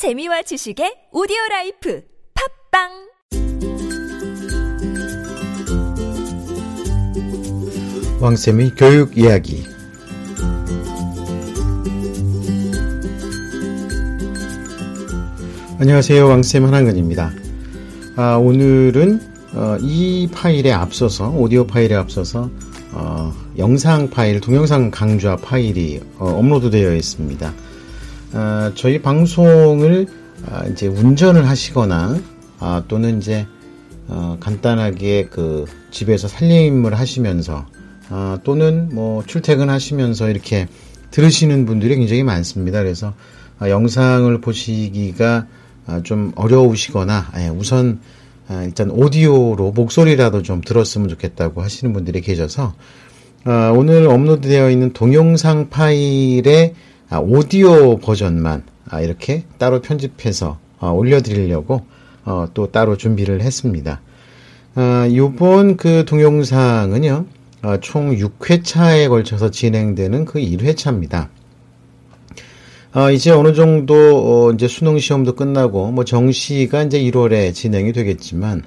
재미와 지식의 오디오 라이프 팝빵! 왕쌤의 교육 이야기. 안녕하세요. 왕쌤 한한근입니다. 아, 오늘은 어, 이 파일에 앞서서 오디오 파일에 앞서서 어, 영상 파일 동영상 강좌 파일이 어, 업로드되어 있습니다 아, 저희 방송을 아, 이제 운전을 하시거나 아, 또는 이제 어, 간단하게 그 집에서 살림을 하시면서 아, 또는 뭐 출퇴근하시면서 이렇게 들으시는 분들이 굉장히 많습니다. 그래서 아, 영상을 보시기가 아, 좀 어려우시거나 예, 우선 아, 일단 오디오로 목소리라도 좀 들었으면 좋겠다고 하시는 분들이 계셔서 아, 오늘 업로드되어 있는 동영상 파일의 아, 오디오 버전만 아, 이렇게 따로 편집해서 어, 올려드리려고 어, 또 따로 준비를 했습니다. 아, 이번 그 동영상은요, 어, 총 6회차에 걸쳐서 진행되는 그 1회차입니다. 어, 이제 어느 정도, 어, 이제 수능 시험도 끝나고, 뭐 정시가 이제 1월에 진행이 되겠지만,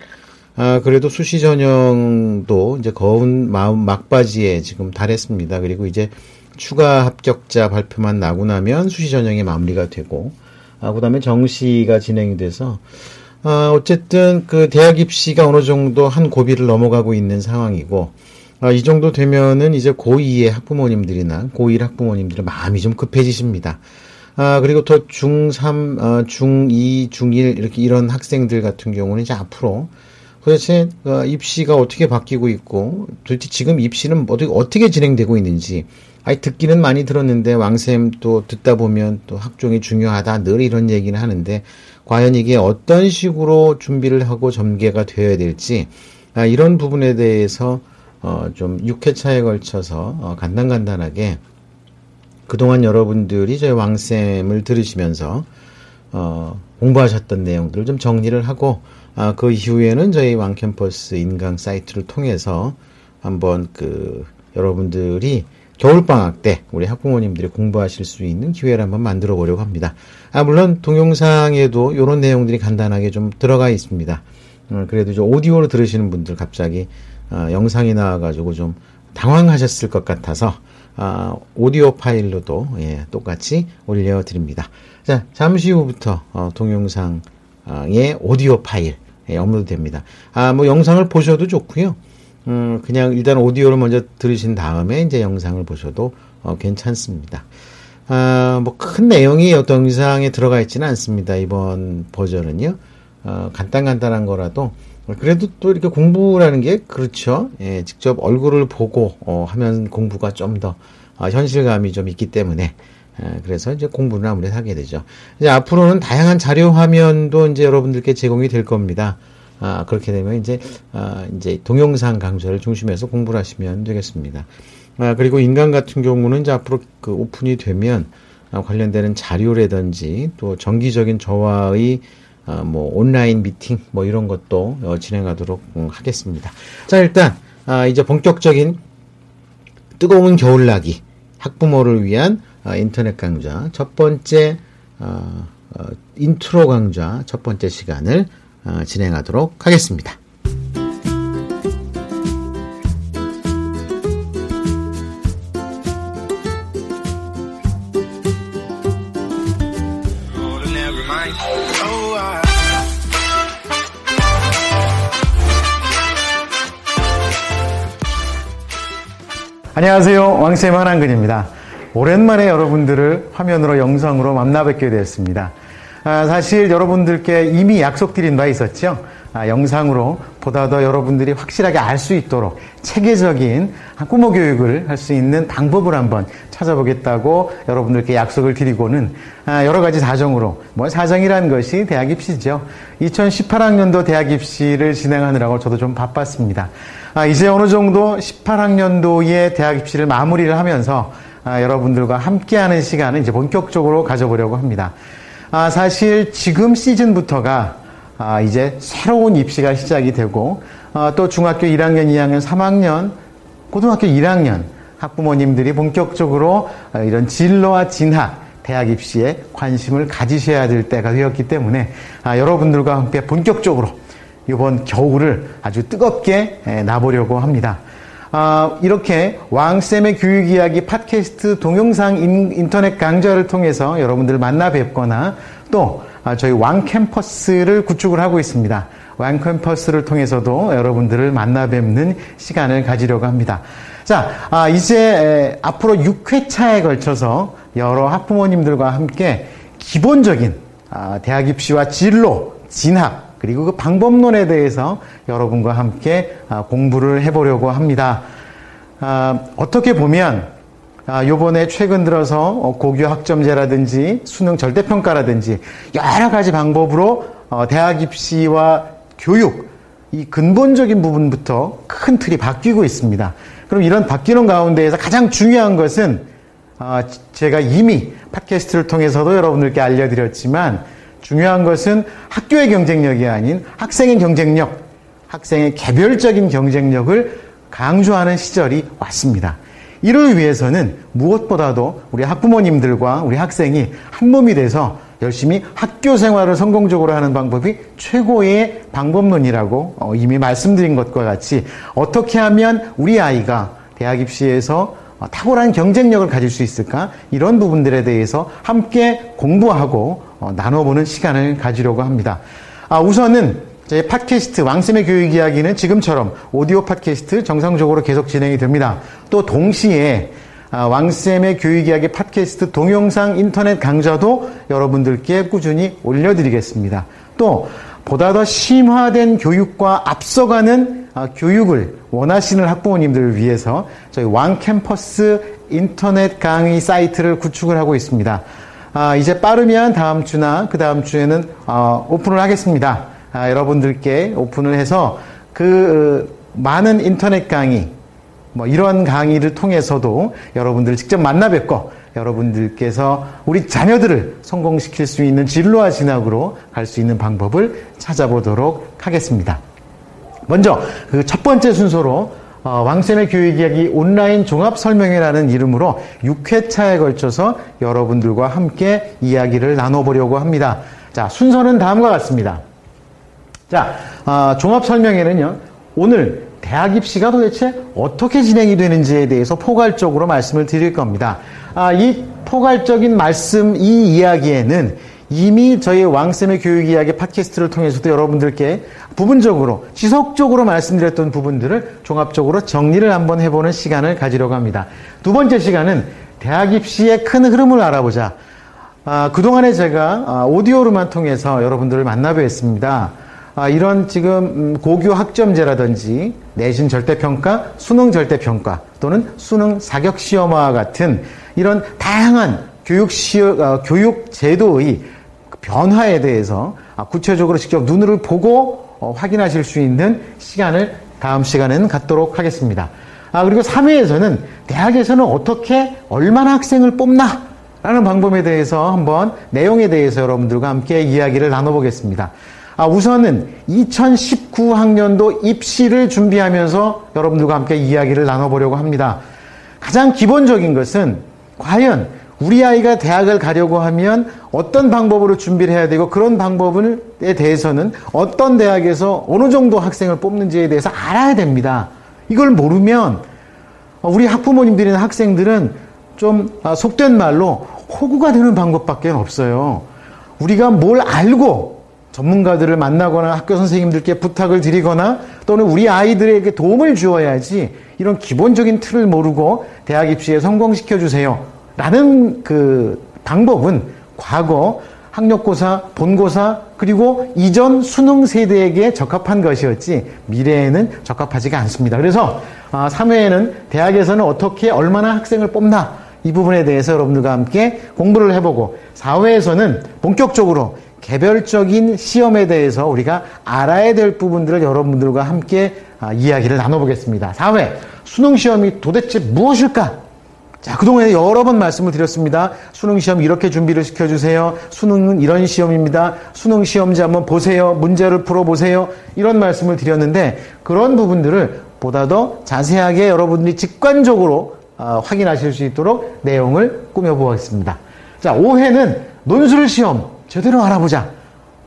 아, 그래도 수시 전형도 이제 거운 마음 막바지에 지금 달했습니다. 그리고 이제 추가 합격자 발표만 나고 나면 수시 전형이 마무리가 되고, 아, 그 다음에 정시가 진행이 돼서, 아, 어쨌든 그 대학 입시가 어느 정도 한 고비를 넘어가고 있는 상황이고, 아, 이 정도 되면은 이제 고2의 학부모님들이나 고1 학부모님들은 마음이 좀 급해지십니다. 아, 그리고 더 중3, 어, 중2, 중1 이렇게 이런 학생들 같은 경우는 이제 앞으로 도대체 어, 입시가 어떻게 바뀌고 있고 도대체 지금 입시는 어떻게 진행되고 있는지 아니 듣기는 많이 들었는데 왕쌤 또 듣다 보면 또 학종이 중요하다. 늘 이런 얘기는 하는데 과연 이게 어떤 식으로 준비를 하고 전개가 되어야 될지 아, 이런 부분에 대해서 어, 좀 6회차에 걸쳐서 어, 간단간단하게 그동안 여러분들이 저희 왕쌤을 들으시면서 어, 공부하셨던 내용들을 좀 정리를 하고 아, 그 이후에는 저희 왕캠퍼스 인강 사이트를 통해서 한번 그 여러분들이 겨울방학 때 우리 학부모님들이 공부하실 수 있는 기회를 한번 만들어 보려고 합니다. 아, 물론 동영상에도 이런 내용들이 간단하게 좀 들어가 있습니다. 음, 그래도 이제 오디오로 들으시는 분들 갑자기 어, 영상이 나와가지고 좀 당황하셨을 것 같아서 아, 오디오 파일로도 예, 똑같이 올려드립니다. 자, 잠시 후부터 어, 동영상의 오디오 파일 예, 업로드 됩니다. 아, 뭐 영상을 보셔도 좋고요. 음, 그냥 일단 오디오를 먼저 들으신 다음에 이제 영상을 보셔도 어, 괜찮습니다. 아, 뭐 큰 내용이 어떤 영상에 들어가 있지는 않습니다. 이번 버전은요. 어, 간단간단한 거라도 그래도 또 이렇게 공부라는 게 그렇죠. 예, 직접 얼굴을 보고 어, 하면 공부가 좀더 어, 현실감이 좀 있기 때문에 예, 그래서 이제 공부를 아무래도 하게 되죠. 이제 앞으로는 다양한 자료 화면도 이제 여러분들께 제공이 될 겁니다. 아, 그렇게 되면 이제 아, 이제 동영상 강좌를 중심해서 공부를 하시면 되겠습니다. 아, 그리고 인간 같은 경우는 이제 앞으로 그 오픈이 되면 아, 관련되는 자료라든지 또 정기적인 저와의 아, 뭐 온라인 미팅 뭐 이런 것도 어, 진행하도록 음, 하겠습니다. 자 일단 아, 이제 본격적인 뜨거운 겨울나기 학부모를 위한 아, 인터넷 강좌 첫 번째 어, 어, 인트로 강좌 첫 번째 시간을 어, 진행하도록 하겠습니다. 안녕하세요. 왕쌤 한한근입니다. 오랜만에 여러분들을 화면으로 영상으로 만나 뵙게 되었습니다. 아, 사실 여러분들께 이미 약속드린 바 있었죠. 아, 영상으로 보다 더 여러분들이 확실하게 알 수 있도록 체계적인 학부모 교육을 할 수 있는 방법을 한번 찾아보겠다고 여러분들께 약속을 드리고는 아, 여러 가지 사정으로 뭐 사정이라는 것이 대학 입시죠. 2018학년도 대학 입시를 진행하느라고 저도 좀 바빴습니다. 아, 이제 어느 정도 18학년도의 대학 입시를 마무리를 하면서 아, 여러분들과 함께하는 시간을 이제 본격적으로 가져보려고 합니다. 아, 사실 지금 시즌부터가 아, 이제 새로운 입시가 시작이 되고 아, 또 중학교 1학년, 2학년, 3학년, 고등학교 1학년 학부모님들이 본격적으로 아, 이런 진로와 진학 대학 입시에 관심을 가지셔야 될 때가 되었기 때문에 아, 여러분들과 함께 본격적으로 이번 겨울을 아주 뜨겁게 에, 나보려고 합니다. 아, 이렇게 왕쌤의 교육 이야기 팟캐스트 동영상 인, 터넷 강좌를 통해서 여러분들을 만나 뵙거나 또 아, 저희 왕 캠퍼스를 구축을 하고 있습니다. 왕 캠퍼스를 통해서도 여러분들을 만나 뵙는 시간을 가지려고 합니다. 자, 아, 이제 에, 앞으로 6회차에 걸쳐서 여러 학부모님들과 함께 기본적인 아, 대학 입시와 진로, 진학, 그리고 그 방법론에 대해서 여러분과 함께 아, 공부를 해보려고 합니다. 아, 어떻게 보면 아, 요번에 최근 들어서 어, 고교 학점제라든지 수능 절대평가라든지 여러 가지 방법으로 어, 대학 입시와 교육 이 근본적인 부분부터 큰 틀이 바뀌고 있습니다. 그럼 이런 바뀌는 가운데에서 가장 중요한 것은 제가 이미 팟캐스트를 통해서도 여러분들께 알려드렸지만 중요한 것은 학교의 경쟁력이 아닌 학생의 경쟁력, 학생의 개별적인 경쟁력을 강조하는 시절이 왔습니다. 이를 위해서는 무엇보다도 우리 학부모님들과 우리 학생이 한 몸이 돼서 열심히 학교 생활을 성공적으로 하는 방법이 최고의 방법론이라고 어, 이미 말씀드린 것과 같이 어떻게 하면 우리 아이가 대학 입시에서 어, 탁월한 경쟁력을 가질 수 있을까? 이런 부분들에 대해서 함께 공부하고 어, 나눠보는 시간을 가지려고 합니다. 아, 우선은 제 팟캐스트 왕쌤의 교육 이야기는 지금처럼 오디오 팟캐스트 정상적으로 계속 진행이 됩니다. 또 동시에 아, 왕쌤의 교육 이야기 팟캐스트 동영상 인터넷 강좌도 여러분들께 꾸준히 올려드리겠습니다. 또 보다 더 심화된 교육과 앞서가는 아, 교육을 원하시는 학부모님들을 위해서 저희 왕 캠퍼스 인터넷 강의 사이트를 구축을 하고 있습니다. 아, 이제 빠르면 다음 주나 그 다음 주에는 어, 오픈을 하겠습니다. 아, 여러분들께 오픈을 해서 그 어, 많은 인터넷 강의, 뭐 이런 강의를 통해서도 여러분들을 직접 만나 뵙고 여러분들께서 우리 자녀들을 성공시킬 수 있는 진로와 진학으로 갈 수 있는 방법을 찾아보도록 하겠습니다. 먼저 그 첫 번째 순서로 어, 왕쌤의 교육 이야기 온라인 종합 설명회라는 이름으로 6회차에 걸쳐서 여러분들과 함께 이야기를 나눠보려고 합니다. 자, 순서는 다음과 같습니다. 자, 어, 종합 설명회는요, 오늘 대학 입시가 도대체 어떻게 진행이 되는지에 대해서 포괄적으로 말씀을 드릴 겁니다. 아, 이 포괄적인 말씀, 이 이야기에는 이미 저희 왕쌤의 교육 이야기 팟캐스트를 통해서도 여러분들께 부분적으로 지속적으로 말씀드렸던 부분들을 종합적으로 정리를 한번 해보는 시간을 가지려고 합니다. 두 번째 시간은 대학 입시의 큰 흐름을 알아보자. 아, 그동안에 제가 아, 오디오로만 통해서 여러분들을 만나 뵀습니다. 아, 이런 지금 음, 고교 학점제라든지 내신 절대평가, 수능 절대평가 또는 수능 사격시험화와 같은 이런 다양한 교육 시 어, 교육 제도의 변화에 대해서 아, 구체적으로 직접 눈으로 보고 어, 확인하실 수 있는 시간을 다음 시간에는 갖도록 하겠습니다. 아, 그리고 3회에서는 대학에서는 어떻게 얼마나 학생을 뽑나? 라는 방법에 대해서 한번 내용에 대해서 여러분들과 함께 이야기를 나눠보겠습니다. 아, 우선은 2019학년도 입시를 준비하면서 여러분들과 함께 이야기를 나눠보려고 합니다. 가장 기본적인 것은 과연 우리 아이가 대학을 가려고 하면 어떤 방법으로 준비를 해야 되고 그런 방법에 대해서는 어떤 대학에서 어느 정도 학생을 뽑는지에 대해서 알아야 됩니다. 이걸 모르면 우리 학부모님들이나 학생들은 좀 아, 속된 말로 호구가 되는 방법밖에 없어요. 우리가 뭘 알고 전문가들을 만나거나 학교 선생님들께 부탁을 드리거나 또는 우리 아이들에게 도움을 주어야지 이런 기본적인 틀을 모르고 대학 입시에 성공시켜 주세요. 라는 그 방법은 과거 학력고사, 본고사, 그리고 이전 수능 세대에게 적합한 것이었지 미래에는 적합하지가 않습니다. 그래서 3회에는 아, 대학에서는 어떻게 얼마나 학생을 뽑나 이 부분에 대해서 여러분들과 함께 공부를 해보고 4회에서는 본격적으로 개별적인 시험에 대해서 우리가 알아야 될 부분들을 여러분들과 함께 아, 이야기를 나눠보겠습니다. 4회 수능 시험이 도대체 무엇일까? 자, 그동안에 여러 번 말씀을 드렸습니다. 수능 시험 이렇게 준비를 시켜주세요. 수능은 이런 시험입니다. 수능 시험지 한번 보세요. 문제를 풀어보세요. 이런 말씀을 드렸는데 그런 부분들을 보다 더 자세하게 여러분들이 직관적으로 어, 확인하실 수 있도록 내용을 꾸며보겠습니다. 자, 5회는 논술 시험 제대로 알아보자.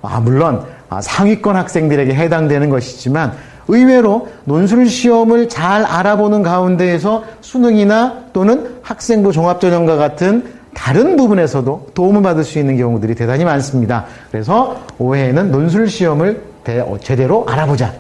아, 물론 아, 상위권 학생들에게 해당되는 것이지만 의외로 논술 시험을 잘 알아보는 가운데에서 수능이나 또는 학생부 종합전형과 같은 다른 부분에서도 도움을 받을 수 있는 경우들이 대단히 많습니다. 그래서 5회에는 논술 시험을 어, 제대로 알아보자.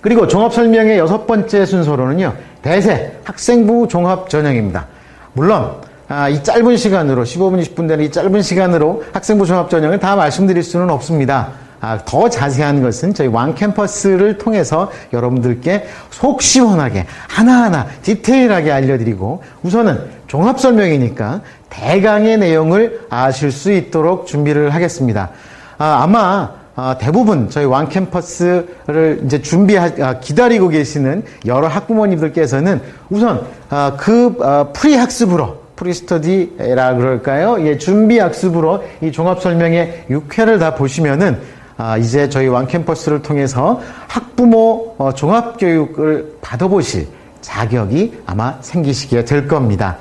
그리고 종합 설명의 여섯 번째 순서로는요. 대세 학생부 종합 전형입니다. 물론 아, 이 짧은 시간으로 15분 20분 되는 이 짧은 시간으로 학생부 종합 전형을 다 말씀드릴 수는 없습니다. 아, 더 자세한 것은 저희 왕 캠퍼스를 통해서 여러분들께 속 시원하게 하나하나 디테일하게 알려드리고 우선은 종합 설명이니까 대강의 내용을 아실 수 있도록 준비를 하겠습니다. 아, 아마 아, 대부분 저희 왕 캠퍼스를 이제 준비하 아, 기다리고 계시는 여러 학부모님들께서는 우선 아, 그 pre 학습으로 pre-study라 그럴까요? 예, 준비 학습으로 이 종합 설명의 6회를 다 보시면은 이제 저희 왕 캠퍼스를 통해서 학부모 어, 종합 교육을 받아보실 자격이 아마 생기시게 될 겁니다.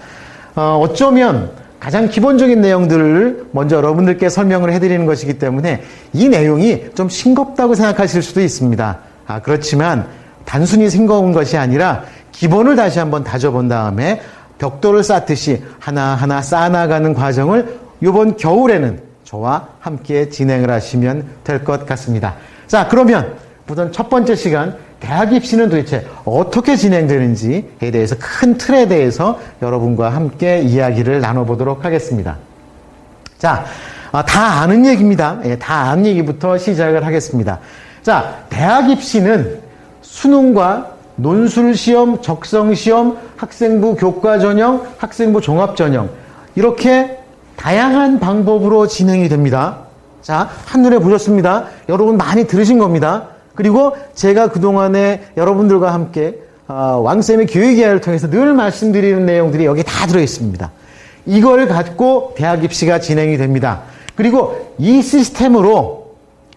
어, 어쩌면 가장 기본적인 내용들을 먼저 여러분들께 설명을 해드리는 것이기 때문에 이 내용이 좀 싱겁다고 생각하실 수도 있습니다. 아, 그렇지만 단순히 싱거운 것이 아니라 기본을 다시 한번 다져본 다음에 벽돌을 쌓듯이 하나하나 쌓아나가는 과정을 이번 겨울에는 저와 함께 진행을 하시면 될 것 같습니다. 자, 그러면 우선 첫 번째 시간 대학 입시는 도대체 어떻게 진행되는지에 대해서 큰 틀에 대해서 여러분과 함께 이야기를 나눠보도록 하겠습니다. 자, 아, 다 아는 얘기입니다. 예, 다 아는 얘기부터 시작을 하겠습니다. 자, 대학 입시는 수능과 논술 시험, 적성 시험, 학생부 교과 전형, 학생부 종합 전형 이렇게 다양한 방법으로 진행이 됩니다. 자, 한눈에 보셨습니다. 여러분 많이 들으신 겁니다. 그리고 제가 그동안에 여러분들과 함께 어, 왕쌤의 교육 이야기를 통해서 늘 말씀드리는 내용들이 여기 다 들어있습니다. 이걸 갖고 대학 입시가 진행이 됩니다. 그리고 이 시스템으로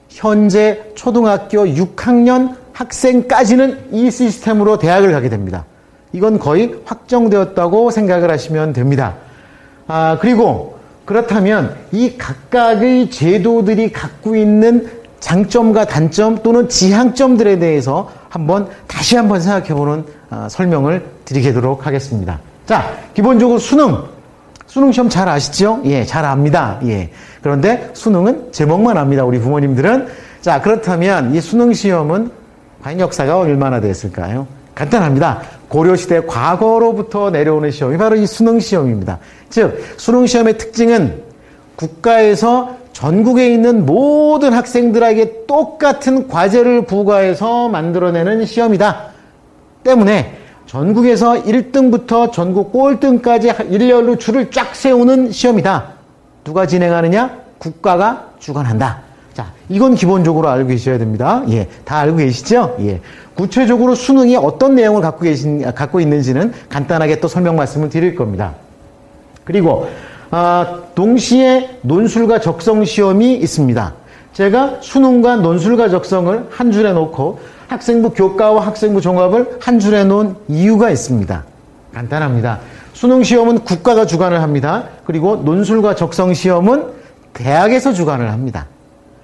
현재 초등학교 6학년 학생까지는 이 시스템으로 대학을 가게 됩니다. 이건 거의 확정되었다고 생각을 하시면 됩니다. 아, 그리고 그렇다면 이 각각의 제도들이 갖고 있는 장점과 단점 또는 지향점들에 대해서 한번 다시 한번 생각해보는 어, 설명을 드리도록 하겠습니다. 자, 기본적으로 수능. 수능 시험 잘 아시죠? 예, 잘 압니다. 예. 그런데 수능은 제목만 압니다. 우리 부모님들은. 자, 그렇다면 이 수능 시험은 과연 역사가 얼마나 됐을까요? 간단합니다. 고려시대 과거로부터 내려오는 시험이 바로 이 수능 시험입니다. 즉, 수능 시험의 특징은 국가에서 전국에 있는 모든 학생들에게 똑같은 과제를 부과해서 만들어내는 시험이다. 때문에 전국에서 1등부터 전국 꼴등까지 일렬로 줄을 쫙 세우는 시험이다. 누가 진행하느냐? 국가가 주관한다. 자, 이건 기본적으로 알고 계셔야 됩니다. 예, 다 알고 계시죠? 예. 구체적으로 수능이 어떤 내용을 갖고 계신, 갖고 있는지는 간단하게 또 설명 말씀을 드릴 겁니다. 그리고 아, 동시에 논술과 적성 시험이 있습니다. 제가 수능과 논술과 적성을 한 줄에 놓고 학생부 교과와 학생부 종합을 한 줄에 놓은 이유가 있습니다. 간단합니다. 수능 시험은 국가가 주관을 합니다. 그리고 논술과 적성 시험은 대학에서 주관을 합니다.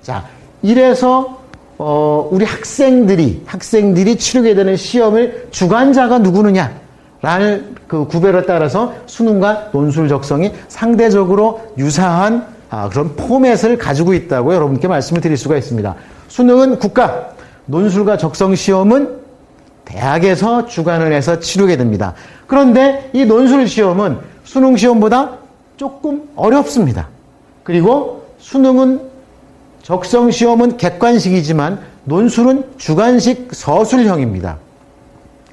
자, 이래서 어, 우리 학생들이 학생들이 치르게 되는 시험을 주관자가 누구느냐? 라는 그 구별에 따라서 수능과 논술 적성이 상대적으로 유사한 아, 그런 포맷을 가지고 있다고 여러분께 말씀을 드릴 수가 있습니다. 수능은 국가, 논술과 적성 시험은 대학에서 주관을 해서 치르게 됩니다. 그런데 이 논술 시험은 수능 시험보다 조금 어렵습니다. 그리고 수능은 적성 시험은 객관식이지만 논술은 주관식 서술형입니다.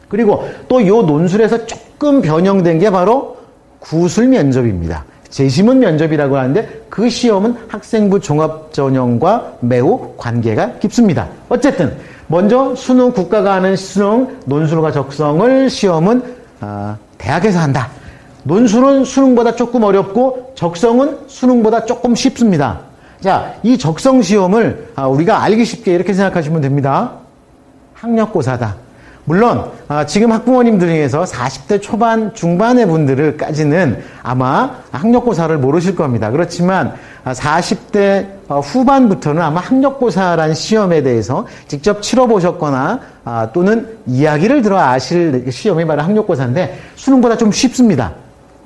그리고 또 이 논술에서 조금 변형된 게 바로 구술 면접입니다. 재심은 면접이라고 하는데 그 시험은 학생부 종합 전형과 매우 관계가 깊습니다. 어쨌든 먼저 수능 국가가 하는 수능 논술과 적성을 시험은 어, 대학에서 한다. 논술은 수능보다 조금 어렵고 적성은 수능보다 조금 쉽습니다. 자, 이 적성 시험을 아, 우리가 알기 쉽게 이렇게 생각하시면 됩니다. 학력고사다. 물론 아, 지금 학부모님들 중에서 40대 초반 중반의 분들을까지는 아마 학력고사를 모르실 겁니다. 그렇지만 40대 어, 후반부터는 아마 학력고사란 시험에 대해서 직접 치러보셨거나 아, 또는 이야기를 들어 아실 시험이 바로 학력고사인데 수능보다 좀 쉽습니다.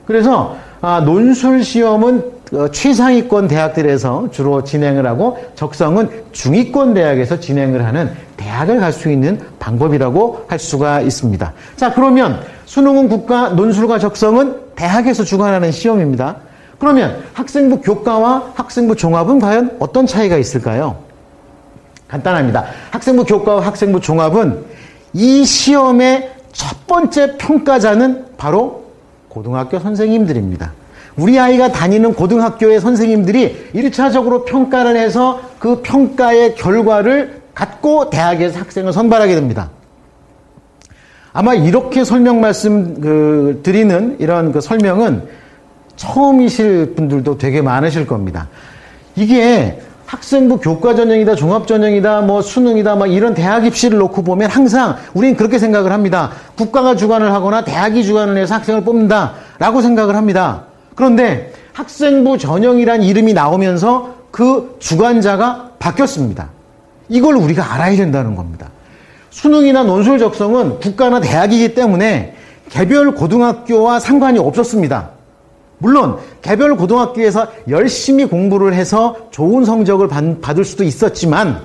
그래서 아, 논술 시험은 어, 최상위권 대학들에서 주로 진행을 하고 적성은 중위권 대학에서 진행을 하는 대학을 갈 수 있는 방법이라고 할 수가 있습니다. 자, 그러면 수능은 국가, 논술과 적성은 대학에서 주관하는 시험입니다. 그러면 학생부 교과와 학생부 종합은 과연 어떤 차이가 있을까요? 간단합니다. 학생부 교과와 학생부 종합은 이 시험의 첫 번째 평가자는 바로 고등학교 선생님들입니다. 우리 아이가 다니는 고등학교의 선생님들이 1차적으로 평가를 해서 그 평가의 결과를 갖고 대학에서 학생을 선발하게 됩니다. 아마 이렇게 설명 말씀 그 드리는 이런 그 설명은 처음이실 분들도 되게 많으실 겁니다. 이게 학생부 교과 전형이다, 종합 전형이다, 뭐 수능이다, 막 이런 대학 입시를 놓고 보면 항상 우리는 그렇게 생각을 합니다. 국가가 주관을 하거나 대학이 주관을 해서 학생을 뽑는다라고 생각을 합니다. 그런데 학생부 전형이란 이름이 나오면서 그 주관자가 바뀌었습니다. 이걸 우리가 알아야 된다는 겁니다. 수능이나 논술 적성은 국가나 대학이기 때문에 개별 고등학교와 상관이 없었습니다. 물론 개별 고등학교에서 열심히 공부를 해서 좋은 성적을 받을 수도 있었지만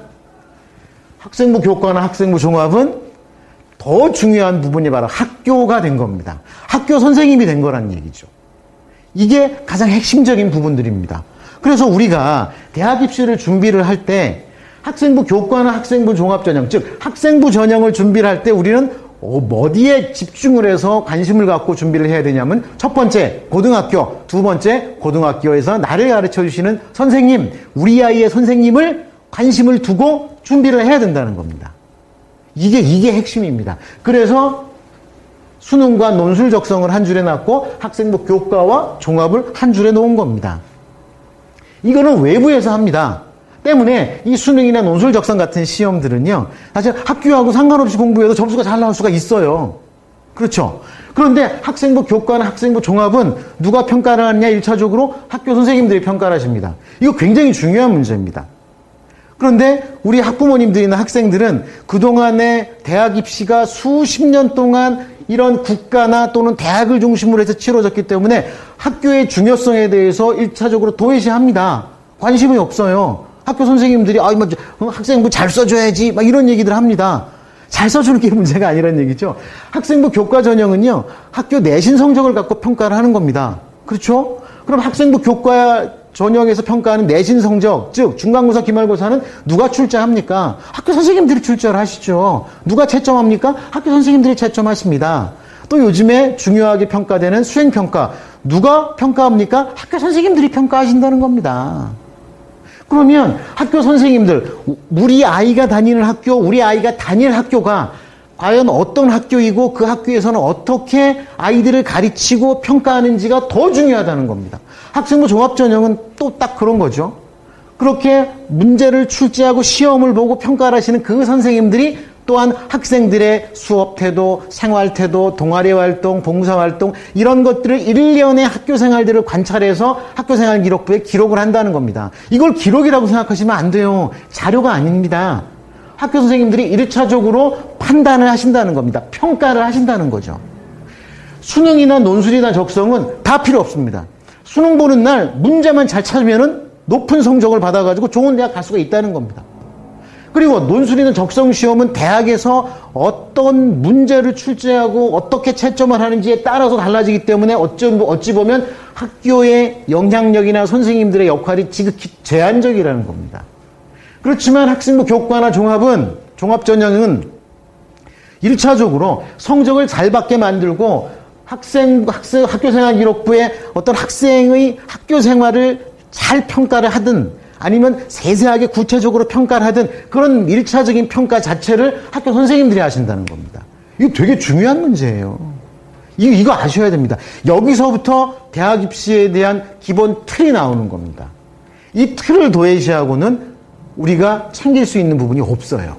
학생부 교과나 학생부 종합은 더 중요한 부분이 바로 학교가 된 겁니다. 학교 선생님이 된 거란 얘기죠. 이게 가장 핵심적인 부분들입니다. 그래서 우리가 대학 입시를 준비를 할 때 학생부 교과나 학생부 종합전형, 즉 학생부 전형을 준비를 할 때 우리는 어, 어디에 집중을 해서 관심을 갖고 준비를 해야 되냐면 첫 번째 고등학교, 두 번째 고등학교에서 나를 가르쳐 주시는 선생님, 우리 아이의 선생님을 관심을 두고 준비를 해야 된다는 겁니다. 이게 이게 핵심입니다. 그래서 수능과 논술 적성을 한 줄에 놨고 학생부 교과와 종합을 한 줄에 놓은 겁니다. 이거는 외부에서 합니다. 때문에 이 수능이나 논술 적성 같은 시험들은요, 사실 학교하고 상관없이 공부해도 점수가 잘 나올 수가 있어요. 그렇죠. 그런데 학생부 교과나 학생부 종합은 누가 평가를 하느냐 1차적으로 학교 선생님들이 평가를 하십니다. 이거 굉장히 중요한 문제입니다. 그런데 우리 학부모님들이나 학생들은 그동안의 대학 입시가 수십 년 동안 이런 국가나 또는 대학을 중심으로 해서 치러졌기 때문에 학교의 중요성에 대해서 1차적으로 도외시합니다. 관심이 없어요. 학교 선생님들이 아, 뭐, 학생부 잘 써줘야지 막 이런 얘기들 합니다. 잘 써주는 게 문제가 아니라는 얘기죠. 학생부 교과 전형은요, 학교 내신 성적을 갖고 평가를 하는 겁니다. 그렇죠? 그럼 학생부 교과 전형에서 평가하는 내신 성적, 즉 중간고사, 기말고사는 누가 출제합니까? 학교 선생님들이 출제를 하시죠. 누가 채점합니까? 학교 선생님들이 채점하십니다. 또 요즘에 중요하게 평가되는 수행평가, 누가 평가합니까? 학교 선생님들이 평가하신다는 겁니다. 그러면 학교 선생님들, 우리 아이가 다니는 학교, 우리 아이가 다닐 학교가 과연 어떤 학교이고 그 학교에서는 어떻게 아이들을 가르치고 평가하는지가 더 중요하다는 겁니다. 학생부 종합전형은 또 딱 그런 거죠. 그렇게 문제를 출제하고 시험을 보고 평가를 하시는 그 선생님들이 또한 학생들의 수업 태도, 생활 태도, 동아리 활동, 봉사 활동 이런 것들을 1년의 학교 생활들을 관찰해서 학교 생활 기록부에 기록을 한다는 겁니다. 이걸 기록이라고 생각하시면 안 돼요. 자료가 아닙니다. 학교 선생님들이 1차적으로 판단을 하신다는 겁니다. 평가를 하신다는 거죠. 수능이나 논술이나 적성은 다 필요 없습니다. 수능 보는 날 문제만 잘 찾으면 높은 성적을 받아가지고 좋은 대학 갈 수가 있다는 겁니다. 그리고 논술이나 적성 시험은 대학에서 어떤 문제를 출제하고 어떻게 채점을 하는지에 따라서 달라지기 때문에 어찌, 어찌 보면 학교의 영향력이나 선생님들의 역할이 지극히 제한적이라는 겁니다. 그렇지만 학생부 교과나 종합은 종합 전형은 1차적으로 성적을 잘 받게 만들고 학생, 학생 학교 생활 기록부에 어떤 학생의 학교 생활을 잘 평가를 하든 아니면 세세하게 구체적으로 평가를 하든 그런 일차적인 평가 자체를 학교 선생님들이 하신다는 겁니다. 이거 되게 중요한 문제예요. 이거, 이거 아셔야 됩니다. 여기서부터 대학 입시에 대한 기본 틀이 나오는 겁니다. 이 틀을 도외시하고는 우리가 챙길 수 있는 부분이 없어요.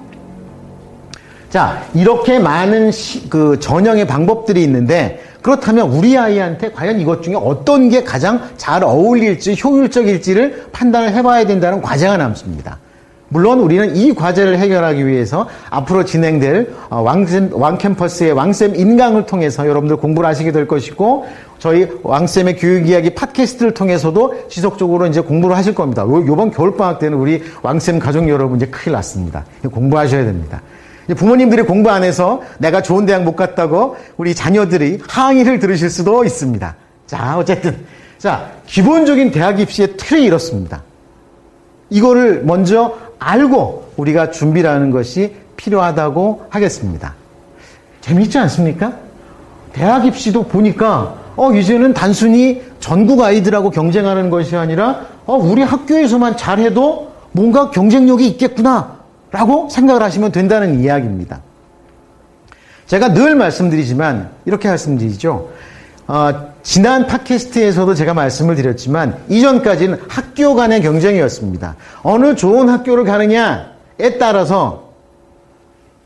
자, 이렇게 많은 시- 그 전형의 방법들이 있는데 그렇다면 우리 아이한테 과연 이것 중에 어떤 게 가장 잘 어울릴지 효율적일지를 판단을 해봐야 된다는 과제가 남습니다. 물론 우리는 이 과제를 해결하기 위해서 앞으로 진행될 어, 왕샘, 왕캠퍼스의 왕쌤 인강을 통해서 여러분들 공부를 하시게 될 것이고 저희 왕쌤의 교육 이야기 팟캐스트를 통해서도 지속적으로 이제 공부를 하실 겁니다. 요- 요번 겨울방학 때는 우리 왕쌤 가족 여러분 이제 큰일 났습니다. 공부하셔야 됩니다. 부모님들이 공부 안 해서 내가 좋은 대학 못 갔다고 우리 자녀들이 항의를 들으실 수도 있습니다. 자, 어쨌든. 자, 기본적인 대학 입시의 틀이 이렇습니다. 이거를 먼저 알고 우리가 준비를 하는 것이 필요하다고 하겠습니다. 재미있지 않습니까? 대학 입시도 보니까 어 이제는 단순히 전국 아이들하고 경쟁하는 것이 아니라 어 우리 학교에서만 잘해도 뭔가 경쟁력이 있겠구나라고 생각을 하시면 된다는 이야기입니다. 제가 늘 말씀드리지만 이렇게 말씀드리죠. 어, 지난 팟캐스트에서도 제가 말씀을 드렸지만 이전까지는 학교 간의 경쟁이었습니다. 어느 좋은 학교를 가느냐에 따라서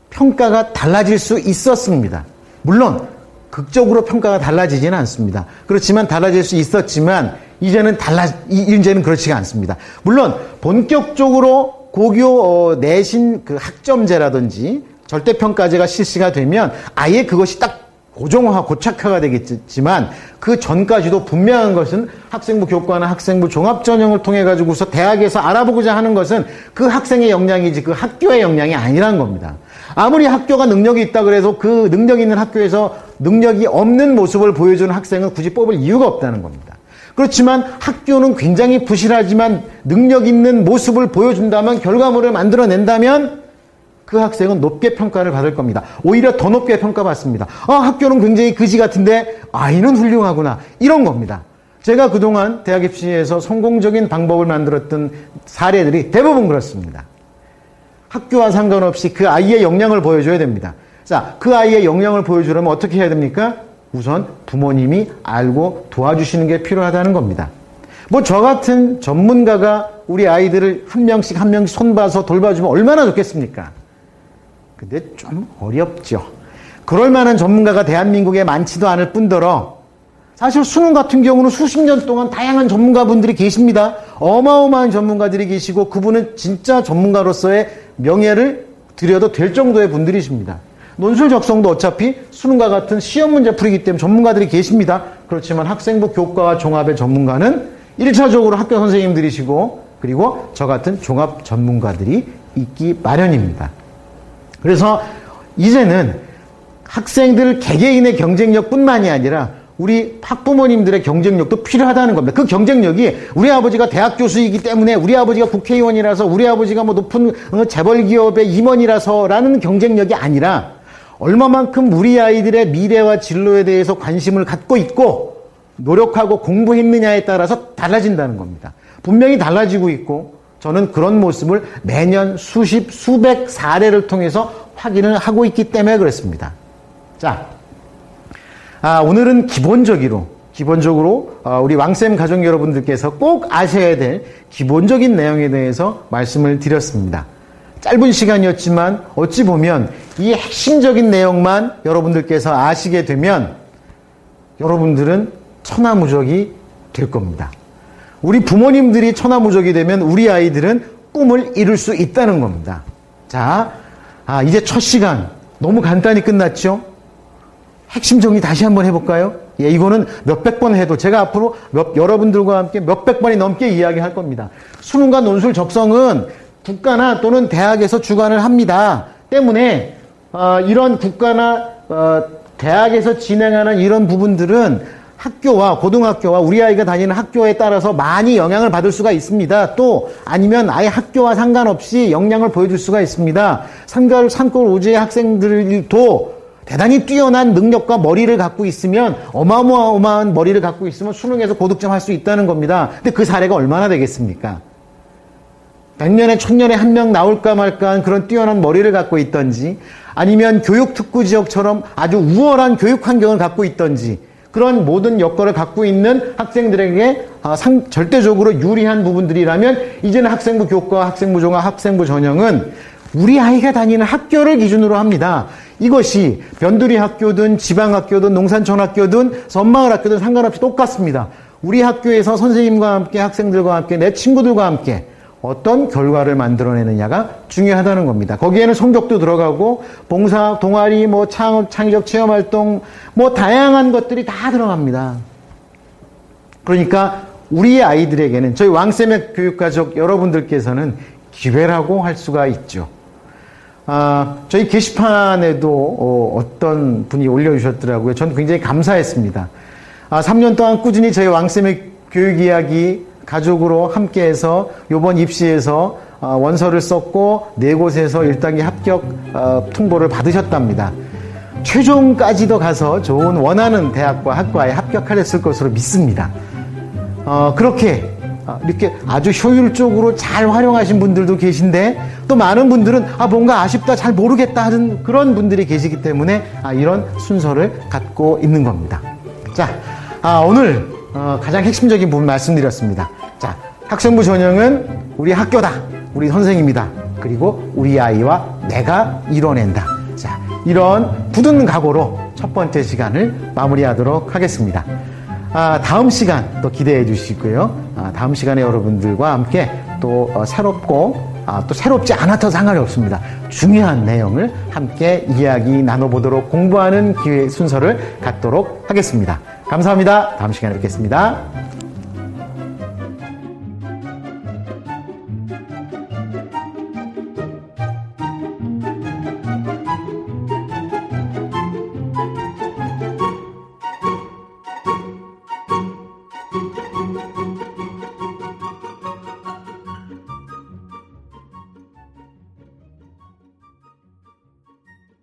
평가가 달라질 수 있었습니다. 물론 극적으로 평가가 달라지지는 않습니다. 그렇지만 달라질 수 있었지만 이제는 달라 이- 이제는 그렇지가 않습니다. 물론 본격적으로 고교 어, 내신 그 학점제라든지 절대평가제가 실시가 되면 아예 그것이 딱 고정화, 고착화가 되겠지만 그 전까지도 분명한 것은 학생부 교과나 학생부 종합 전형을 통해 가지고서 대학에서 알아보고자 하는 것은 그 학생의 역량이지 그 학교의 역량이 아니라는 겁니다. 아무리 학교가 능력이 있다 그래도 그 능력 있는 학교에서 능력이 없는 모습을 보여주는 학생은 굳이 뽑을 이유가 없다는 겁니다. 그렇지만 학교는 굉장히 부실하지만 능력 있는 모습을 보여준다면 결과물을 만들어낸다면 그 학생은 높게 평가를 받을 겁니다. 오히려 더 높게 평가받습니다. 아, 학교는 굉장히 그지 같은데 아이는 훌륭하구나. 이런 겁니다. 제가 그동안 대학 입시에서 성공적인 방법을 만들었던 사례들이 대부분 그렇습니다. 학교와 상관없이 그 아이의 역량을 보여줘야 됩니다. 자, 그 아이의 역량을 보여주려면 어떻게 해야 됩니까? 우선 부모님이 알고 도와주시는 게 필요하다는 겁니다. 뭐 저 같은 전문가가 우리 아이들을 한 명씩 한 명씩 손봐서 돌봐주면 얼마나 좋겠습니까? 근데 좀 어렵죠. 그럴 만한 전문가가 대한민국에 많지도 않을 뿐더러 사실 수능 같은 경우는 수십 년 동안 다양한 전문가분들이 계십니다. 어마어마한 전문가들이 계시고 그분은 진짜 전문가로서의 명예를 드려도 될 정도의 분들이십니다. 논술 적성도 어차피 수능과 같은 시험 문제 풀이기 때문에 전문가들이 계십니다. 그렇지만 학생부 교과와 종합의 전문가는 1차적으로 학교 선생님들이시고 그리고 저 같은 종합 전문가들이 있기 마련입니다. 그래서 이제는 학생들 개개인의 경쟁력뿐만이 아니라 우리 학부모님들의 경쟁력도 필요하다는 겁니다. 그 경쟁력이 우리 아버지가 대학 교수이기 때문에 우리 아버지가 국회의원이라서 우리 아버지가 뭐 높은 어, 재벌 기업의 임원이라서라는 경쟁력이 아니라 얼마만큼 우리 아이들의 미래와 진로에 대해서 관심을 갖고 있고 노력하고 공부했느냐에 따라서 달라진다는 겁니다. 분명히 달라지고 있고 저는 그런 모습을 매년 수십, 수백 사례를 통해서 확인을 하고 있기 때문에 그렇습니다. 자, 아, 오늘은 기본적으로, 기본적으로, 어, 우리 왕쌤 가족 여러분들께서 꼭 아셔야 될 기본적인 내용에 대해서 말씀을 드렸습니다. 짧은 시간이었지만 어찌 보면 이 핵심적인 내용만 여러분들께서 아시게 되면 여러분들은 천하무적이 될 겁니다. 우리 부모님들이 천하무적이 되면 우리 아이들은 꿈을 이룰 수 있다는 겁니다. 자, 아, 이제 첫 시간 너무 간단히 끝났죠? 핵심 정리 다시 한번 해볼까요? 예, 이거는 몇백 번 해도 제가 앞으로 몇, 여러분들과 함께 몇백 번이 넘게 이야기할 겁니다. 수능과 논술 적성은 국가나 또는 대학에서 주관을 합니다. 때문에 어, 이런 국가나 어, 대학에서 진행하는 이런 부분들은 학교와 고등학교와 우리 아이가 다니는 학교에 따라서 많이 영향을 받을 수가 있습니다. 또 아니면 아예 학교와 상관없이 역량을 보여줄 수가 있습니다. 산골 산골 우주의 학생들도 대단히 뛰어난 능력과 머리를 갖고 있으면 어마어마한 머리를 갖고 있으면 수능에서 고득점 할 수 있다는 겁니다. 근데 그 사례가 얼마나 되겠습니까? 100년에 1000년에 한 명 나올까 말까 한 그런 뛰어난 머리를 갖고 있던지 아니면 교육 특구 지역처럼 아주 우월한 교육 환경을 갖고 있던지 그런 모든 여건을 갖고 있는 학생들에게 아, 상, 절대적으로 유리한 부분들이라면 이제는 학생부 교과, 학생부 종합, 학생부 전형은 우리 아이가 다니는 학교를 기준으로 합니다. 이것이 변두리 학교든 지방 학교든 농산촌 학교든 섬마을 학교든 상관없이 똑같습니다. 우리 학교에서 선생님과 함께 학생들과 함께 내 친구들과 함께 어떤 결과를 만들어내느냐가 중요하다는 겁니다. 거기에는 성적도 들어가고 봉사, 동아리, 뭐 창업, 창의적 체험 활동, 뭐 다양한 것들이 다 들어갑니다. 그러니까 우리 아이들에게는 저희 왕쌤의 교육가족 여러분들께서는 기회라고 할 수가 있죠. 아, 저희 게시판에도 어, 떤 분이 올려주셨더라고요. 전 굉장히 감사했습니다. 아, 3년 동안 꾸준히 저희 왕쌤의 교육 이야기 가족으로 함께해서 요번 입시에서 어, 원서를 썼고 네 곳에서 1단계 합격 어, 통보를 받으셨답니다. 최종까지도 가서 좋은 원하는 대학과 학과에 합격하셨을 것으로 믿습니다. 어, 그렇게 어, 이렇게 아주 효율적으로 잘 활용하신 분들도 계신데 또 많은 분들은 아 뭔가 아쉽다 잘 모르겠다 하는 그런 분들이 계시기 때문에 아, 이런 순서를 갖고 있는 겁니다. 자 아, 오늘 어, 가장 핵심적인 부분 말씀드렸습니다. 자 학생부 전형은 우리 학교다 우리 선생님이다 그리고 우리 아이와 내가 이뤄낸다. 자 이런 굳은 각오로 첫 번째 시간을 마무리하도록 하겠습니다. 아, 다음 시간 또 기대해 주시고요. 아, 다음 시간에 여러분들과 함께 또 어, 새롭고 아, 또 새롭지 않아도 상관이 없습니다. 중요한 내용을 함께 이야기 나눠보도록 공부하는 기회 순서를 갖도록 하겠습니다. 감사합니다. 다음 시간에 뵙겠습니다.